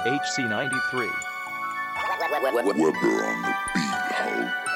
HC93. We're on the beat, ho.